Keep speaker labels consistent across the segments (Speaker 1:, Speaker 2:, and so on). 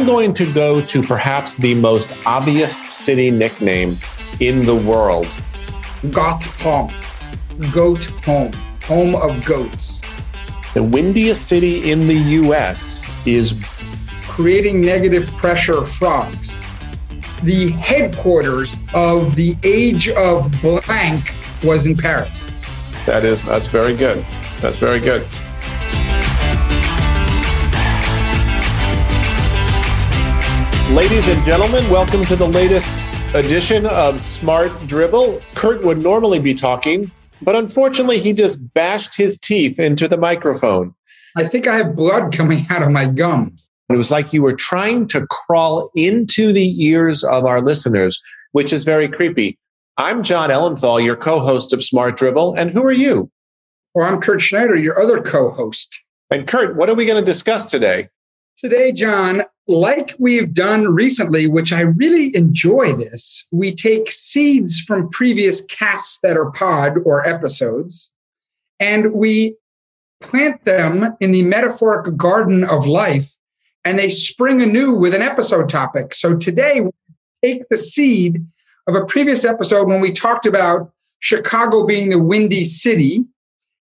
Speaker 1: I'm going to go to perhaps the most obvious city nickname in the world.
Speaker 2: Gotham, goat home, home of goats.
Speaker 1: The windiest city in the US is
Speaker 2: creating negative pressure frogs. The headquarters of the age of blank was in Paris.
Speaker 1: That is, that's very good. That's very good. Ladies and gentlemen, welcome to the latest edition of Smart Drivel. Kurt would normally be talking, but unfortunately, he just bashed his teeth into the microphone.
Speaker 2: I think I have blood coming out of my gums.
Speaker 1: It was like you were trying to crawl into the ears of our listeners, which is very creepy. I'm Jon Ellenthal, your co host of Smart Drivel. And who are you?
Speaker 2: Well, I'm Kurt Schneider, your other co host.
Speaker 1: And Kurt, what are we going to discuss today?
Speaker 2: Today, Jon, like we've done recently, which I really enjoy this, we take seeds from previous casts that are pod or episodes, and we plant them in the metaphoric garden of life, and they spring anew with an episode topic. So today, we take the seed of a previous episode when we talked about Chicago being the windy city,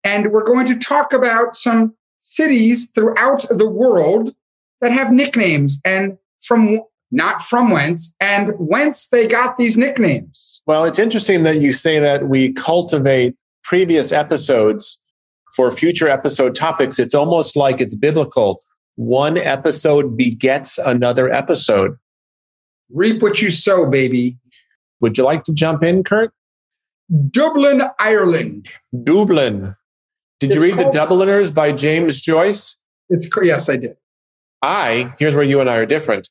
Speaker 2: and we're going to talk about some cities throughout the world that have nicknames and from not from whence and whence they got these nicknames.
Speaker 1: Well, it's interesting that you say that we cultivate previous episodes for future episode topics. It's almost like it's biblical. One episode begets another episode.
Speaker 2: Reap what you sow, baby.
Speaker 1: Would you like to jump in, Kurt?
Speaker 2: Dublin, Ireland.
Speaker 1: Dublin. Did
Speaker 2: It's
Speaker 1: you read
Speaker 2: called-
Speaker 1: The Dubliners by James Joyce?
Speaker 2: It's yes, I did.
Speaker 1: I, here's where you and I are different.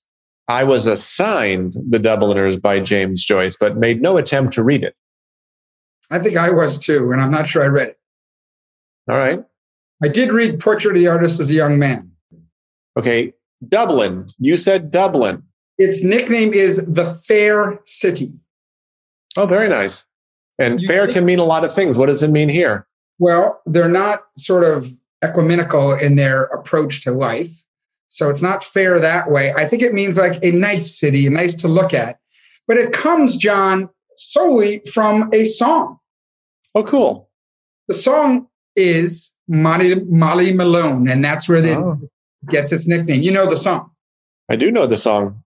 Speaker 1: I was assigned The Dubliners by James Joyce, but made no attempt to read it.
Speaker 2: I think I was too, and I'm not sure I read it.
Speaker 1: All right.
Speaker 2: I did read Portrait of the Artist as a Young Man.
Speaker 1: Okay. Dublin. You said Dublin.
Speaker 2: Its nickname is the Fair City.
Speaker 1: Oh, very nice. And
Speaker 2: You
Speaker 1: fair
Speaker 2: think-
Speaker 1: can mean a lot of things. What does it mean here?
Speaker 2: Well, they're not sort of ecumenical in their approach to life. So it's not fair that way. I think it means like a nice city, nice to look at. But it comes, Jon, solely from a song.
Speaker 1: Oh, cool.
Speaker 2: The song is Molly, Molly Malone, and that's where it
Speaker 1: Oh.
Speaker 2: gets its nickname. You know the song.
Speaker 1: I do know the song.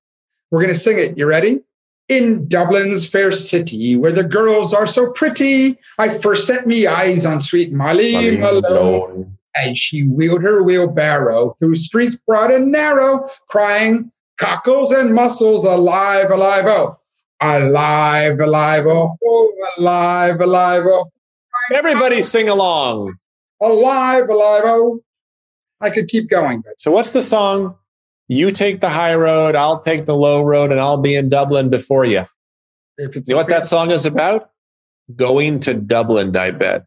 Speaker 2: We're going to sing it. You ready? In Dublin's fair city, where the girls are so pretty, I first set me eyes on sweet Molly, Malone as she wheeled her wheelbarrow through streets broad and narrow, crying, cockles and mussels, alive, alive, oh, alive, alive, oh, alive, alive, oh,
Speaker 1: Everybody sing along.
Speaker 2: alive, alive, oh. I could keep going, but
Speaker 1: So, what's the song? You take the high road, I'll take the low road, and I'll be in Dublin before you.
Speaker 2: if it's
Speaker 1: You know what that song is about? Going to Dublin, I bet.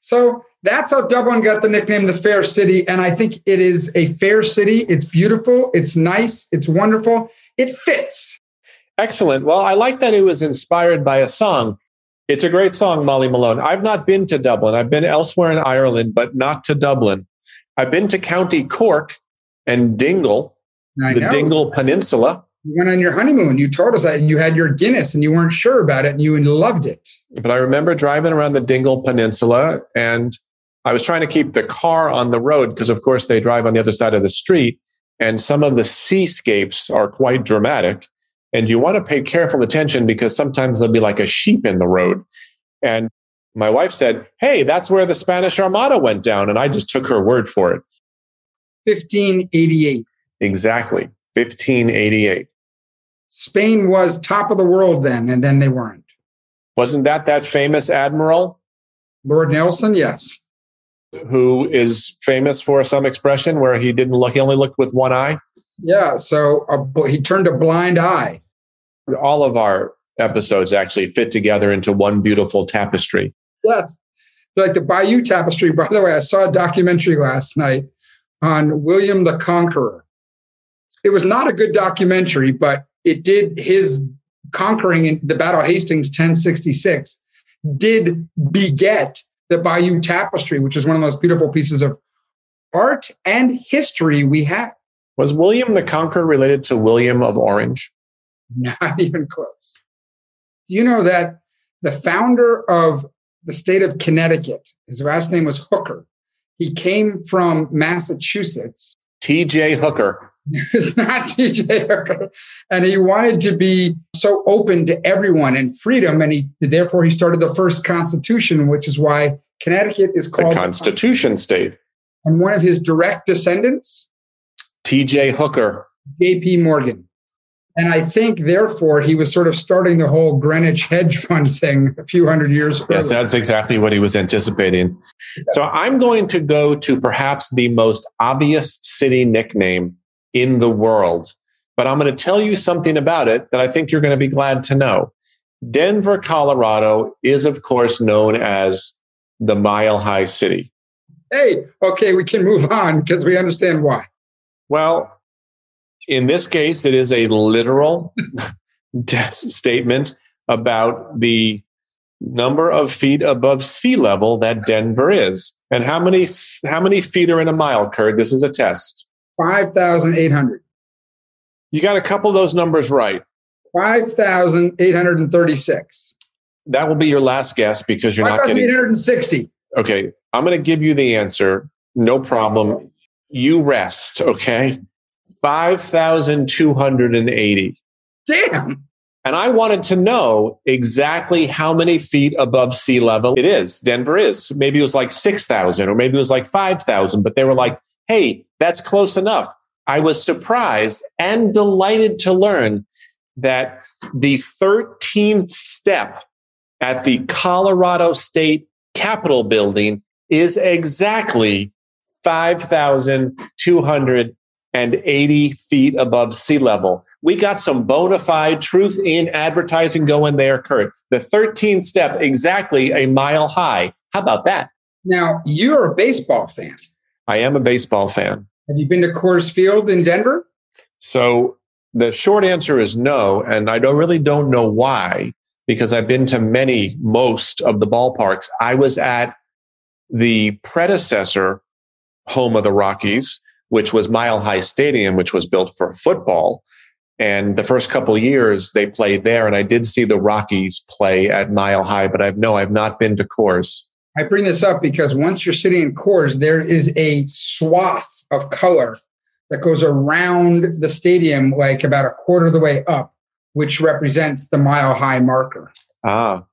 Speaker 2: So that's how Dublin got the nickname the Fair City. And I think it is a fair city. It's beautiful. It's nice. It's wonderful. It fits.
Speaker 1: Excellent. Well, I like that it was inspired by a song. It's a great song, Molly Malone. I've not been to Dublin. I've been elsewhere in Ireland, but not to Dublin. I've been to County Cork and Dingle,
Speaker 2: I
Speaker 1: the
Speaker 2: know.
Speaker 1: Dingle Peninsula.
Speaker 2: You went on your honeymoon. You told us that you had your Guinness and you weren't sure about it and you loved it.
Speaker 1: But I remember driving around the Dingle Peninsula and I was trying to keep the car on the road because, of course, they drive on the other side of the street. And some of the seascapes are quite dramatic. And you want to pay careful attention because sometimes there'll be like a sheep in the road. And my wife said, Hey, that's where the Spanish Armada went down. And I just took her word for it.
Speaker 2: 1588.
Speaker 1: Exactly. 1588.
Speaker 2: Spain was top of the world then, and then they weren't.
Speaker 1: Wasn't that that famous admiral
Speaker 2: Lord Nelson, yes.
Speaker 1: Who is famous for some expression where he didn't look, he only looked with one eye?
Speaker 2: Yeah. So uh, he turned a blind eye.
Speaker 1: all of our episodes actually fit together into one beautiful tapestry.
Speaker 2: Yes. Like the Bayeux Tapestry. By the way, I saw a documentary last night on William the Conqueror. It was not a good documentary, but it did his conquering in the Battle of Hastings 1066 did beget the Bayeux Tapestry, which is one of the most beautiful pieces of art and history we have.
Speaker 1: Was William the Conqueror related to William of Orange?
Speaker 2: Not even close. Do you know that the founder of the state of Connecticut, his last name was Hooker. He came from Massachusetts.
Speaker 1: T.J. Hooker.
Speaker 2: It was not T.J. Hooker. And he wanted to be so open to everyone and freedom. And he therefore he started the first constitution, which is why Connecticut is called
Speaker 1: the Constitution State.
Speaker 2: And one of his direct descendants,
Speaker 1: T.J. Hooker.
Speaker 2: J.P. Morgan. And I think, therefore, he was sort of starting the whole Greenwich hedge fund thing a few hundred years
Speaker 1: ago.
Speaker 2: Yes,
Speaker 1: that's exactly what he was anticipating. So I'm going to go to perhaps the most obvious city nickname in the world, but I'm going to tell you something about it that I think you're going to be glad to know. Denver, Colorado is, of course, known as the Mile High City.
Speaker 2: Hey, okay, we can move on because we understand why.
Speaker 1: Well, in this case, it is a literal statement about the number of feet above sea level that Denver is. And how many how many feet are in a mile, Kurt? This is a test.
Speaker 2: 5,800.
Speaker 1: You got a couple of those numbers right.
Speaker 2: 5,836.
Speaker 1: That will be your last guess because you're not getting
Speaker 2: 5,860.
Speaker 1: Okay, I'm going to give you the answer. No problem. You rest, okay? 5,280.
Speaker 2: Damn.
Speaker 1: And I wanted to know exactly how many feet above sea level it is. Denver is. Maybe it was like 6,000 or maybe it was like 5,000, but they were like, hey, that's close enough. I was surprised and delighted to learn that the 13th step at the Colorado State Capitol building is exactly 5,280 feet above sea level. We got some bona fide truth in advertising going there, Kurt. The 13th step, exactly a mile high. How about that?
Speaker 2: Now, you're a baseball fan.
Speaker 1: I am a baseball fan.
Speaker 2: Have you been to Coors Field in Denver?
Speaker 1: So the short answer is no. And I don't really don't know why, because I've been to many, most of the ballparks. I was at the predecessor home of the Rockies, which was Mile High Stadium, which was built for football. And the first couple of years they played there, and I did see the Rockies play at Mile High, but I've no, I've not been to Coors.
Speaker 2: I bring this up because once you're sitting in Coors, there is a swath of color that goes around the stadium, like about a quarter of the way up, which represents the mile high marker.
Speaker 1: Ah,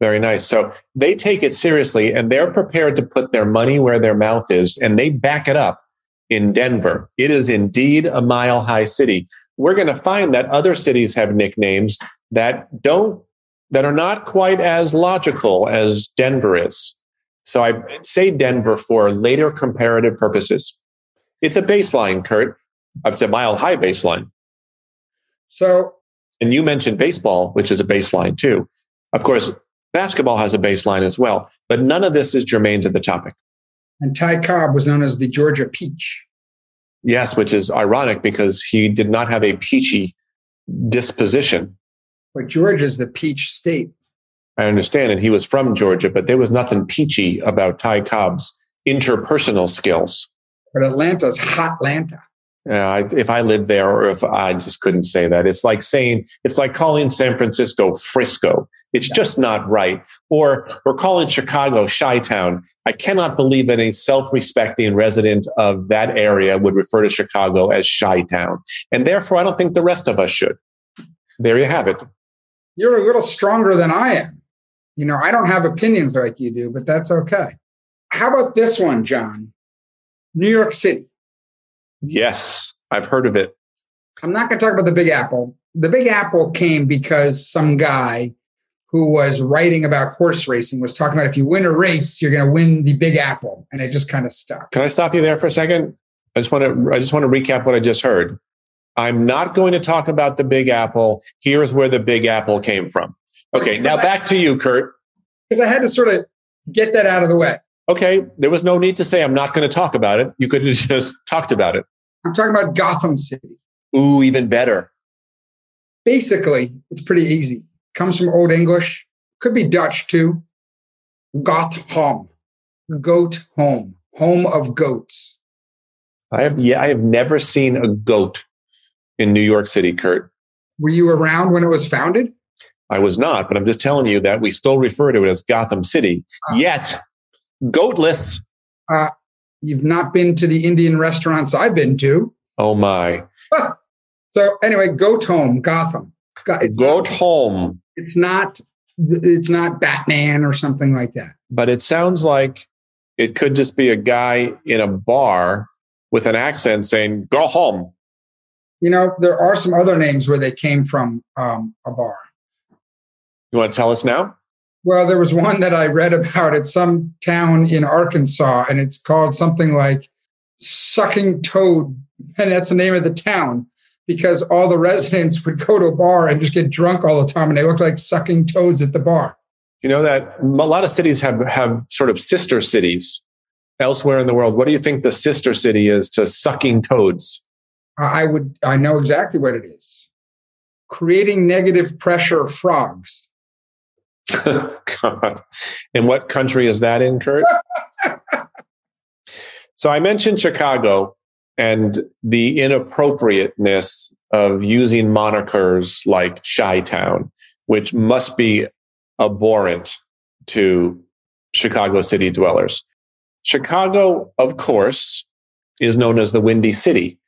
Speaker 1: very nice. So they take it seriously and they're prepared to put their money where their mouth is, and they back it up in Denver. It is indeed a mile high city. We're going to find that other cities have nicknames that don't that are not quite as logical as Denver is. So I say Denver for later comparative purposes. It's a baseline, Kurt. It's a mile high baseline.
Speaker 2: So,
Speaker 1: And you mentioned baseball, which is a baseline too. Of course, basketball has a baseline as well, but none of this is germane to the topic.
Speaker 2: and Ty Cobb was known as the Georgia Peach.
Speaker 1: Yes, which is ironic because he did not have a peachy disposition.
Speaker 2: But Georgia's the peach state.
Speaker 1: I understand, and he was from Georgia, but there was nothing peachy about Ty Cobb's interpersonal skills.
Speaker 2: But Atlanta's hot Atlanta.
Speaker 1: Uh, I- if I lived there, or if I just couldn't say that, it's like saying it's like calling San Francisco Frisco. It's just not right. Or we're calling Chicago Chi-Town. I cannot believe that a self-respecting resident of that area would refer to Chicago as Chi-Town, and therefore, I don't think the rest of us should. There you have it.
Speaker 2: You're a little stronger than I am. You know, I don't have opinions like you do, but that's okay. How about this one, Jon? New York City.
Speaker 1: Yes, I've heard of it.
Speaker 2: I'm not going to talk about the Big Apple. The Big Apple came because some guy who was writing about horse racing was talking about if you win a race, you're going to win the Big Apple, and it just kind of stuck.
Speaker 1: Can I stop you there for a second? I just want to I just want to recap what I just heard. I'm not going to talk about the Big Apple. Here's where the Big Apple came from. Okay, now back to you, Kurt.
Speaker 2: Because I had to sort of get that out of the way.
Speaker 1: Okay, there was no need to say I'm not going to talk about it. You could have just talked about it.
Speaker 2: I'm talking about Gotham City.
Speaker 1: Ooh, even better.
Speaker 2: Basically, it's pretty easy. Comes from Old English, could be Dutch too. Gotham, goat home, home of goats.
Speaker 1: I have yeah, I have never seen a goat in New York City, Kurt.
Speaker 2: Were you around when it was founded?
Speaker 1: I was not, but I'm just telling you that we still refer to it as Gotham City. Uh, Yet, goatless.
Speaker 2: Uh, you've not been to the Indian restaurants I've been to.
Speaker 1: Oh my!
Speaker 2: so anyway, goat home, Gotham.
Speaker 1: It's goat not, home.
Speaker 2: It's not. It's not Batman or something like that.
Speaker 1: But it sounds like it could just be a guy in a bar with an accent saying "Go home."
Speaker 2: You know, there are some other names where they came from um, a bar.
Speaker 1: You want to tell us now?
Speaker 2: Well, there was one that I read about at some town in Arkansas, and it's called something like Sucking Toad. And that's the name of the town because all the residents would go to a bar and just get drunk all the time, and they looked like sucking toads at the bar.
Speaker 1: You know that a lot of cities have, have sort of sister cities elsewhere in the world. What do you think the sister city is to sucking toads?
Speaker 2: I would, I know exactly what it is creating negative pressure frogs.
Speaker 1: God. And what country is that in, Kurt? so I mentioned Chicago and the inappropriateness of using monikers like Chi Town, which must be abhorrent to Chicago city dwellers. Chicago, of course, is known as the Windy City.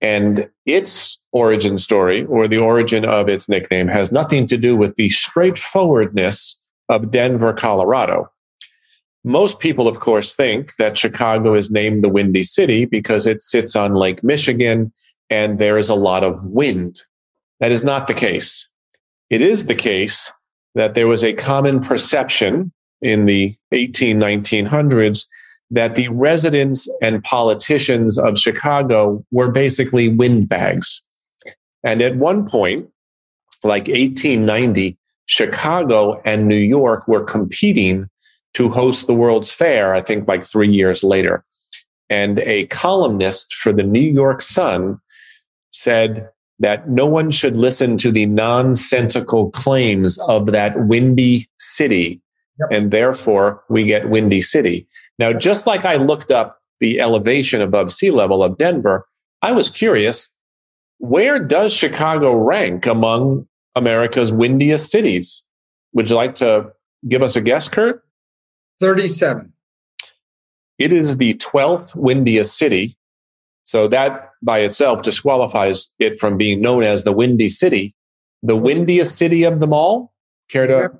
Speaker 1: And its origin story or the origin of its nickname has nothing to do with the straightforwardness of Denver, Colorado. Most people, of course, think that Chicago is named the Windy City because it sits on Lake Michigan and there is a lot of wind. That is not the case. It is the case that there was a common perception in the 18, 1900s that the residents and politicians of Chicago were basically windbags. And at one point, like 1890, Chicago and New York were competing to host the World's Fair, I think like three years later. And a columnist for the New York Sun said that no one should listen to the nonsensical claims of that windy city. Yep. And therefore, we get Windy City. Now, just like I looked up the elevation above sea level of Denver, I was curious where does Chicago rank among America's windiest cities? Would you like to give us a guess, Kurt?
Speaker 2: 37.
Speaker 1: It is the 12th windiest city. So that by itself disqualifies it from being known as the Windy City. The windiest city of them all? Care to?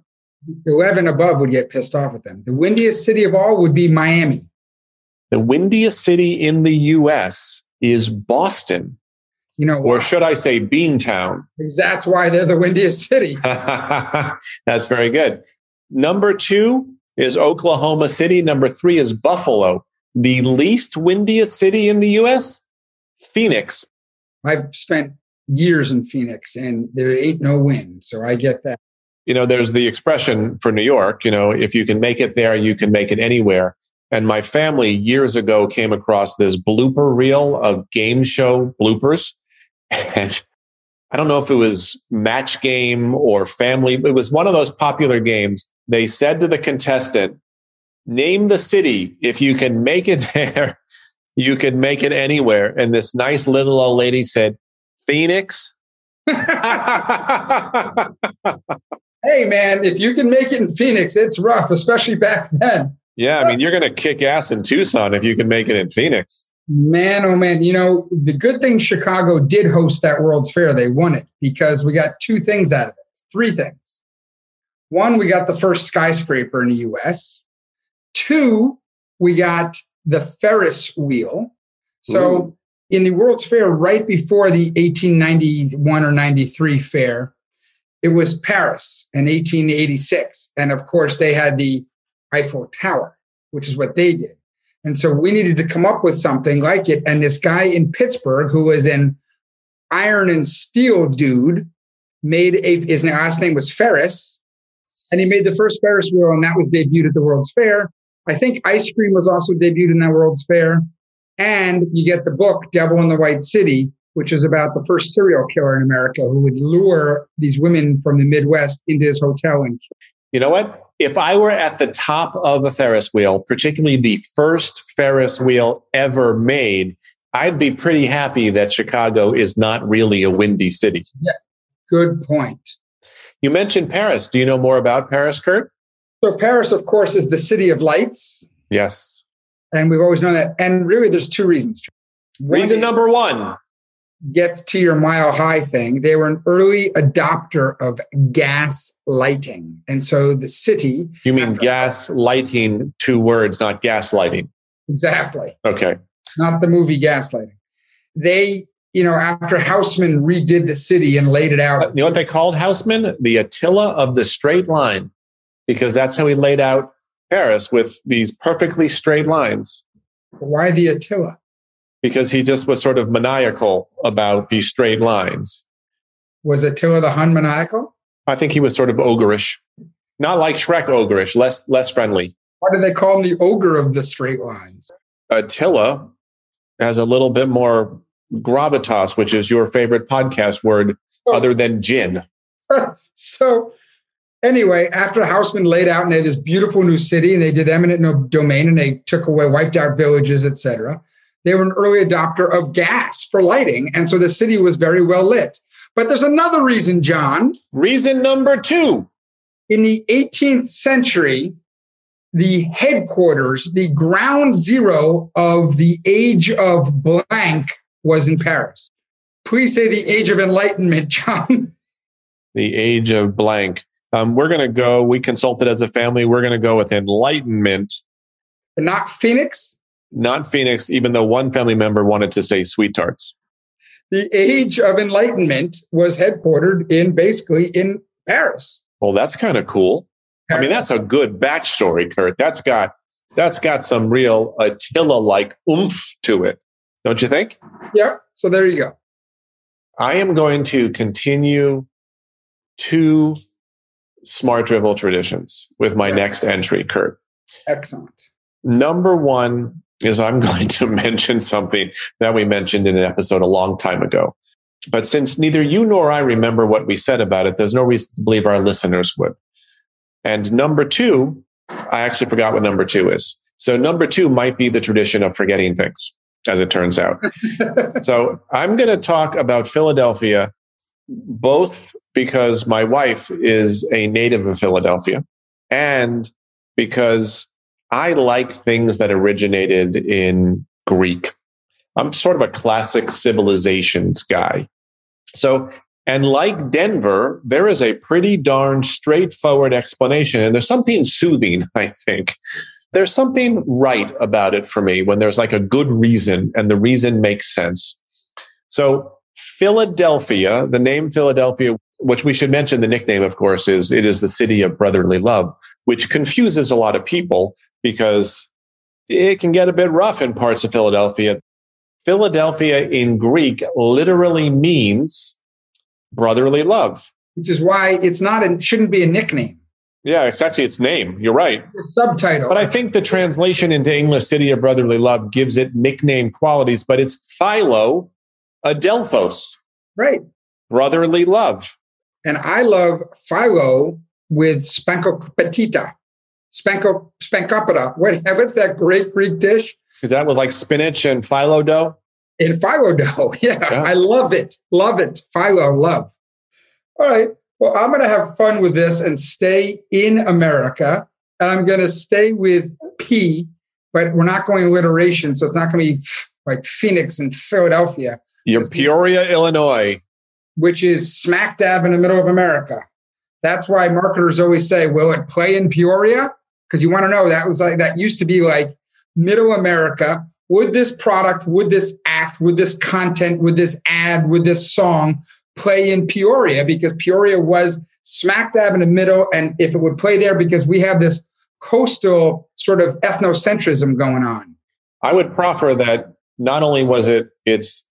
Speaker 2: 11 above would get pissed off at them. The windiest city of all would be Miami.
Speaker 1: The windiest city in the U.S. is Boston
Speaker 2: you know,
Speaker 1: or should I say Beantown?
Speaker 2: That's why they're the windiest city.
Speaker 1: that's very good. Number two is Oklahoma City. Number three is Buffalo. The least windiest city in the U.S., Phoenix.
Speaker 2: I've spent years in Phoenix and there ain't no wind. So I get that.
Speaker 1: You know, there's the expression for New York, you know, if you can make it there, you can make it anywhere. And my family years ago came across this blooper reel of game show bloopers and I don't know if it was match game or family. It was one of those popular games. They said to the contestant, name the city. If you can make it there, you can make it anywhere. And this nice little old lady said, Phoenix.
Speaker 2: hey, man, if you can make it in Phoenix, it's rough, especially back then.
Speaker 1: Yeah, I mean, you're going to kick ass in Tucson if you can make it in Phoenix.
Speaker 2: Man, oh man, you know, the good thing Chicago did host that World's Fair, they won it because we got two things out of it. Three things. One, we got the first skyscraper in the US. Two, we got the Ferris wheel. So Ooh. in the World's Fair, right before the 1891 or 93 fair, it was Paris in 1886. And of course, they had the Eiffel Tower, which is what they did. And so we needed to come up with something like it. And this guy in Pittsburgh, who was an iron and steel dude, made a, his last name was Ferris. And he made the first Ferris wheel, and that was debuted at the World's Fair. I think ice cream was also debuted in that World's Fair. And you get the book, Devil in the White City, which is about the first serial killer in America who would lure these women from the Midwest into his hotel. And
Speaker 1: you know what? If I were at the top of a Ferris wheel, particularly the first Ferris wheel ever made, I'd be pretty happy that Chicago is not really a windy city.
Speaker 2: Yeah, good point.
Speaker 1: You mentioned Paris. Do you know more about Paris, Kurt?
Speaker 2: So, Paris, of course, is the city of lights.
Speaker 1: Yes.
Speaker 2: And we've always known that. And really, there's two reasons.
Speaker 1: One Reason number one
Speaker 2: gets to your mile high thing. They were an early adopter of gas lighting. And so the city.
Speaker 1: You mean gas lighting, two words, not gas lighting.
Speaker 2: Exactly.
Speaker 1: Okay.
Speaker 2: Not the movie Gaslighting. They, you know, after Haussmann redid the city and laid it out.
Speaker 1: Uh, you know what they called Haussmann? The Attila of the straight line, because that's how he laid out Paris with these perfectly straight lines.
Speaker 2: Why the Attila?
Speaker 1: Because he just was sort of maniacal about these straight lines.
Speaker 2: Was Attila the Hun maniacal?
Speaker 1: I think he was sort of ogreish, not like Shrek ogreish, less less friendly.
Speaker 2: Why do they call him the ogre of the straight lines?
Speaker 1: Attila has a little bit more gravitas, which is your favorite podcast word, oh. other than gin.
Speaker 2: so, anyway, after Haussmann laid out and they had this beautiful new city, and they did eminent domain, and they took away, wiped out villages, etc. They were an early adopter of gas for lighting, and so the city was very well lit. But there's another reason, Jon.
Speaker 1: Reason number two.
Speaker 2: In the 18th century, the headquarters, the ground zero of the age of blank was in Paris. Please say the age of enlightenment, Jon.
Speaker 1: The age of blank. Um, we're going to go, we consulted as a family, we're going to go with enlightenment.
Speaker 2: Not Phoenix?
Speaker 1: Not Phoenix, even though one family member wanted to say sweet tarts.
Speaker 2: The age of enlightenment was headquartered in basically in Paris.
Speaker 1: Well, that's kind of cool. I mean, that's a good backstory, Kurt. That's got that's got some real Attila like oomph to it, don't you think?
Speaker 2: Yeah. So there you go.
Speaker 1: I am going to continue two smart drivel traditions with my next entry, Kurt.
Speaker 2: Excellent.
Speaker 1: Number one is I'm going to mention something that we mentioned in an episode a long time ago. But since neither you nor I remember what we said about it, there's no reason to believe our listeners would. And number two, I actually forgot what number two is. So number two might be the tradition of forgetting things, as it turns out. so I'm going to talk about Philadelphia, both because my wife is a native of Philadelphia and because I like things that originated in Greek. I'm sort of a classic civilizations guy. So and like Denver, there is a pretty darn straightforward explanation. And there's something soothing, I think. There's something right about it for me when there's like a good reason and the reason makes sense. So, Philadelphia, the name Philadelphia, which we should mention the nickname, of course, is it is the city of brotherly love, which confuses a lot of people because it can get a bit rough in parts of Philadelphia. Philadelphia in Greek literally means brotherly love.
Speaker 2: Which is why it's not and shouldn't be a nickname.
Speaker 1: Yeah, it's actually its name. You're right.
Speaker 2: Subtitle.
Speaker 1: But I think the translation into English, City of Brotherly Love, gives it nickname qualities, but it's Philo Adelphos.
Speaker 2: Right.
Speaker 1: Brotherly love.
Speaker 2: And I love Philo with spankopetita. Spanko spankopita. What, what's that great Greek dish?
Speaker 1: Is that with like spinach and phyllo dough?
Speaker 2: in philo dough. Yeah, yeah, I love it. Love it. Philo, love. All right. Well, I'm going to have fun with this and stay in America. And I'm going to stay with P, but we're not going alliteration. So it's not going to be like Phoenix and Philadelphia.
Speaker 1: You're Peoria, Illinois.
Speaker 2: Which is smack dab in the middle of America. That's why marketers always say, will it play in Peoria? Because you want to know that was like, that used to be like middle America would this product, would this act, would this content, would this ad, would this song play in Peoria? Because Peoria was smack dab in the middle. And if it would play there, because we have this coastal sort of ethnocentrism going on.
Speaker 1: I would proffer that not only was it its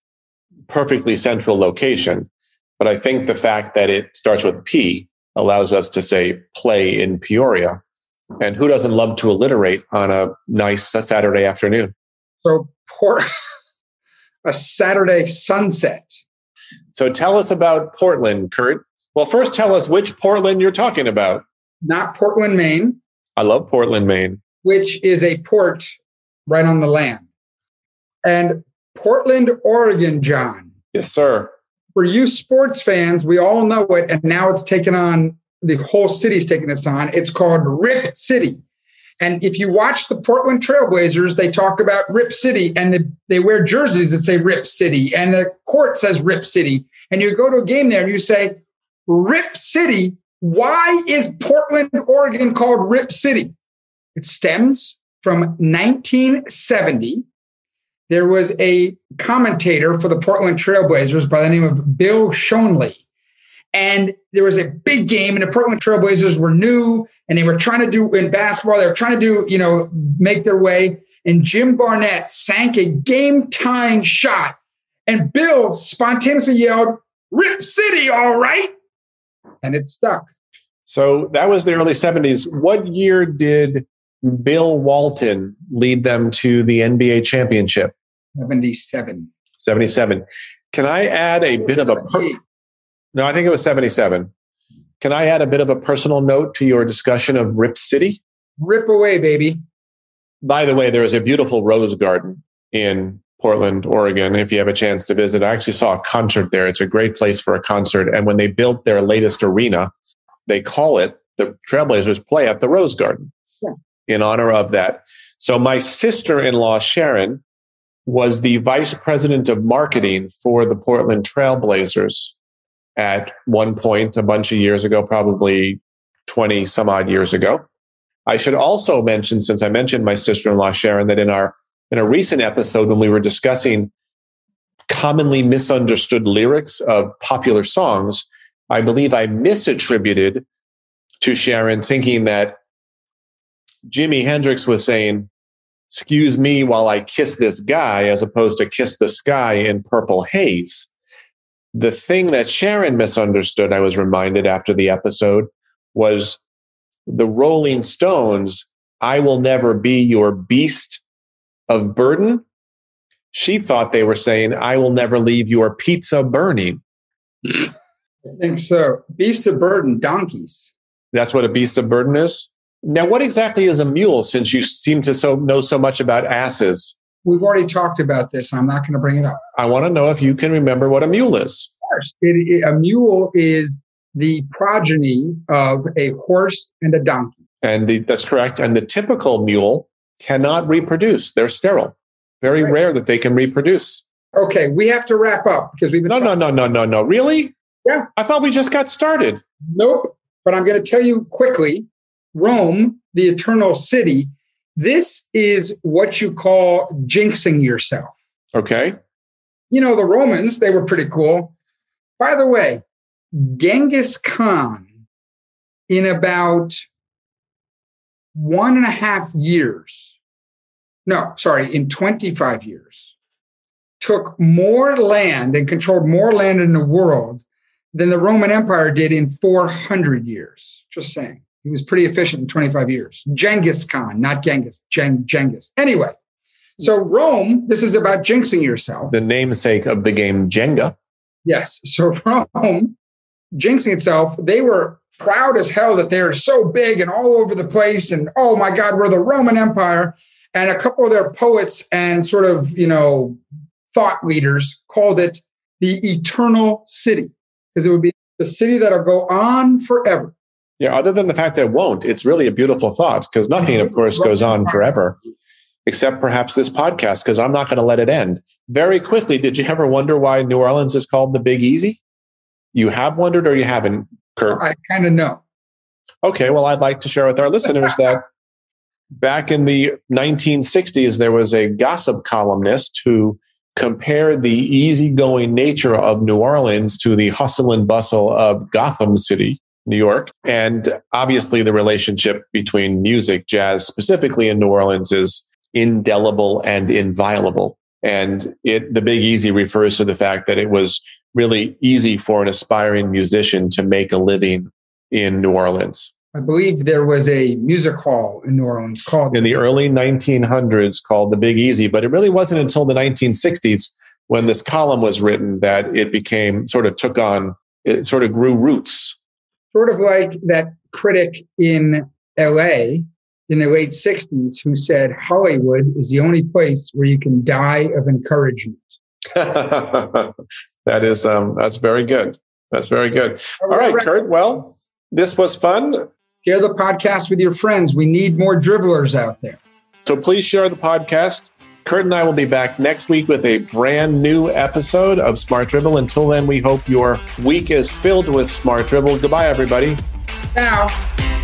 Speaker 1: perfectly central location, but I think the fact that it starts with P allows us to say play in Peoria. And who doesn't love to alliterate on a nice Saturday afternoon?
Speaker 2: So Port, a Saturday sunset.
Speaker 1: So tell us about Portland, Kurt. Well, first tell us which Portland you're talking about.
Speaker 2: Not Portland, Maine.
Speaker 1: I love Portland, Maine.
Speaker 2: Which is a port right on the land. And Portland, Oregon, Jon.
Speaker 1: Yes, sir.
Speaker 2: For you sports fans, we all know it, and now it's taken on the whole city's taking this on. It's called Rip City. And if you watch the Portland Trailblazers, they talk about Rip City and the, they wear jerseys that say Rip City and the court says Rip City. And you go to a game there and you say, Rip City, why is Portland, Oregon called Rip City? It stems from 1970. There was a commentator for the Portland Trailblazers by the name of Bill Schonely. And there was a big game, and the Portland Trailblazers were new, and they were trying to do in basketball, they were trying to do, you know, make their way. And Jim Barnett sank a game tying shot. And Bill spontaneously yelled, Rip City, all right. And it stuck.
Speaker 1: So that was the early 70s. What year did Bill Walton lead them to the NBA championship?
Speaker 2: 77.
Speaker 1: 77. Can I add a bit of a. Per- no, I think it was 77. Can I add a bit of a personal note to your discussion of Rip City?
Speaker 2: Rip away, baby.
Speaker 1: By the way, there is a beautiful rose garden in Portland, Oregon. If you have a chance to visit, I actually saw a concert there. It's a great place for a concert. And when they built their latest arena, they call it the Trailblazers play at the Rose Garden yeah. In honor of that. So my sister in law, Sharon, was the vice president of marketing for the Portland Trailblazers at one point a bunch of years ago, probably 20 some odd years ago. I should also mention, since I mentioned my sister-in-law Sharon, that in our in a recent episode when we were discussing commonly misunderstood lyrics of popular songs, I believe I misattributed to Sharon thinking that Jimi Hendrix was saying, excuse me while I kiss this guy, as opposed to kiss the sky in purple haze. The thing that Sharon misunderstood, I was reminded after the episode, was the Rolling Stones, I will never be your beast of burden. She thought they were saying, I will never leave your pizza burning.
Speaker 2: I think so. Beast of burden, donkeys.
Speaker 1: That's what a beast of burden is? Now, what exactly is a mule since you seem to so know so much about asses?
Speaker 2: We've already talked about this. I'm not going to bring it up.
Speaker 1: I want to know if you can remember what a mule is.
Speaker 2: Of course. It, it, a mule is the progeny of a horse and a donkey.
Speaker 1: And the, that's correct. And the typical mule cannot reproduce. They're sterile. Very right. rare that they can reproduce.
Speaker 2: Okay, we have to wrap up because we've been
Speaker 1: No, talking- no, no, no, no, no. Really?
Speaker 2: Yeah.
Speaker 1: I thought we just got started.
Speaker 2: Nope. But I'm going to tell you quickly Rome, the eternal city, this is what you call jinxing yourself.
Speaker 1: Okay.
Speaker 2: You know, the Romans, they were pretty cool. By the way, Genghis Khan, in about one and a half years, no, sorry, in 25 years, took more land and controlled more land in the world than the Roman Empire did in 400 years. Just saying. He was pretty efficient in 25 years. Genghis Khan, not Genghis, Gen- Genghis. Anyway, so Rome, this is about jinxing yourself.
Speaker 1: The namesake of the game Jenga.
Speaker 2: Yes. So Rome, jinxing itself, they were proud as hell that they're so big and all over the place. And oh my God, we're the Roman Empire. And a couple of their poets and sort of, you know, thought leaders called it the eternal city because it would be the city that'll go on forever.
Speaker 1: Yeah, other than the fact that it won't, it's really a beautiful thought because nothing, of course, goes on forever, except perhaps this podcast, because I'm not going to let it end. Very quickly, did you ever wonder why New Orleans is called the Big Easy? You have wondered or you haven't, Kurt?
Speaker 2: I kind of know.
Speaker 1: Okay, well, I'd like to share with our listeners that back in the 1960s, there was a gossip columnist who compared the easygoing nature of New Orleans to the hustle and bustle of Gotham City. New York. And obviously, the relationship between music, jazz specifically in New Orleans, is indelible and inviolable. And it, the Big Easy refers to the fact that it was really easy for an aspiring musician to make a living in New Orleans.
Speaker 2: I believe there was a music hall in New Orleans called
Speaker 1: in the early 1900s called the Big Easy, but it really wasn't until the 1960s when this column was written that it became sort of took on, it sort of grew roots
Speaker 2: sort of like that critic in LA in the late 60s who said Hollywood is the only place where you can die of encouragement.
Speaker 1: that is um, that's very good. That's very good. All right, Kurt. Well, this was fun.
Speaker 2: Share the podcast with your friends. We need more dribblers out there.
Speaker 1: So please share the podcast. Kurt and I will be back next week with a brand new episode of Smart Drivel. Until then, we hope your week is filled with Smart Drivel. Goodbye, everybody.
Speaker 2: Ciao.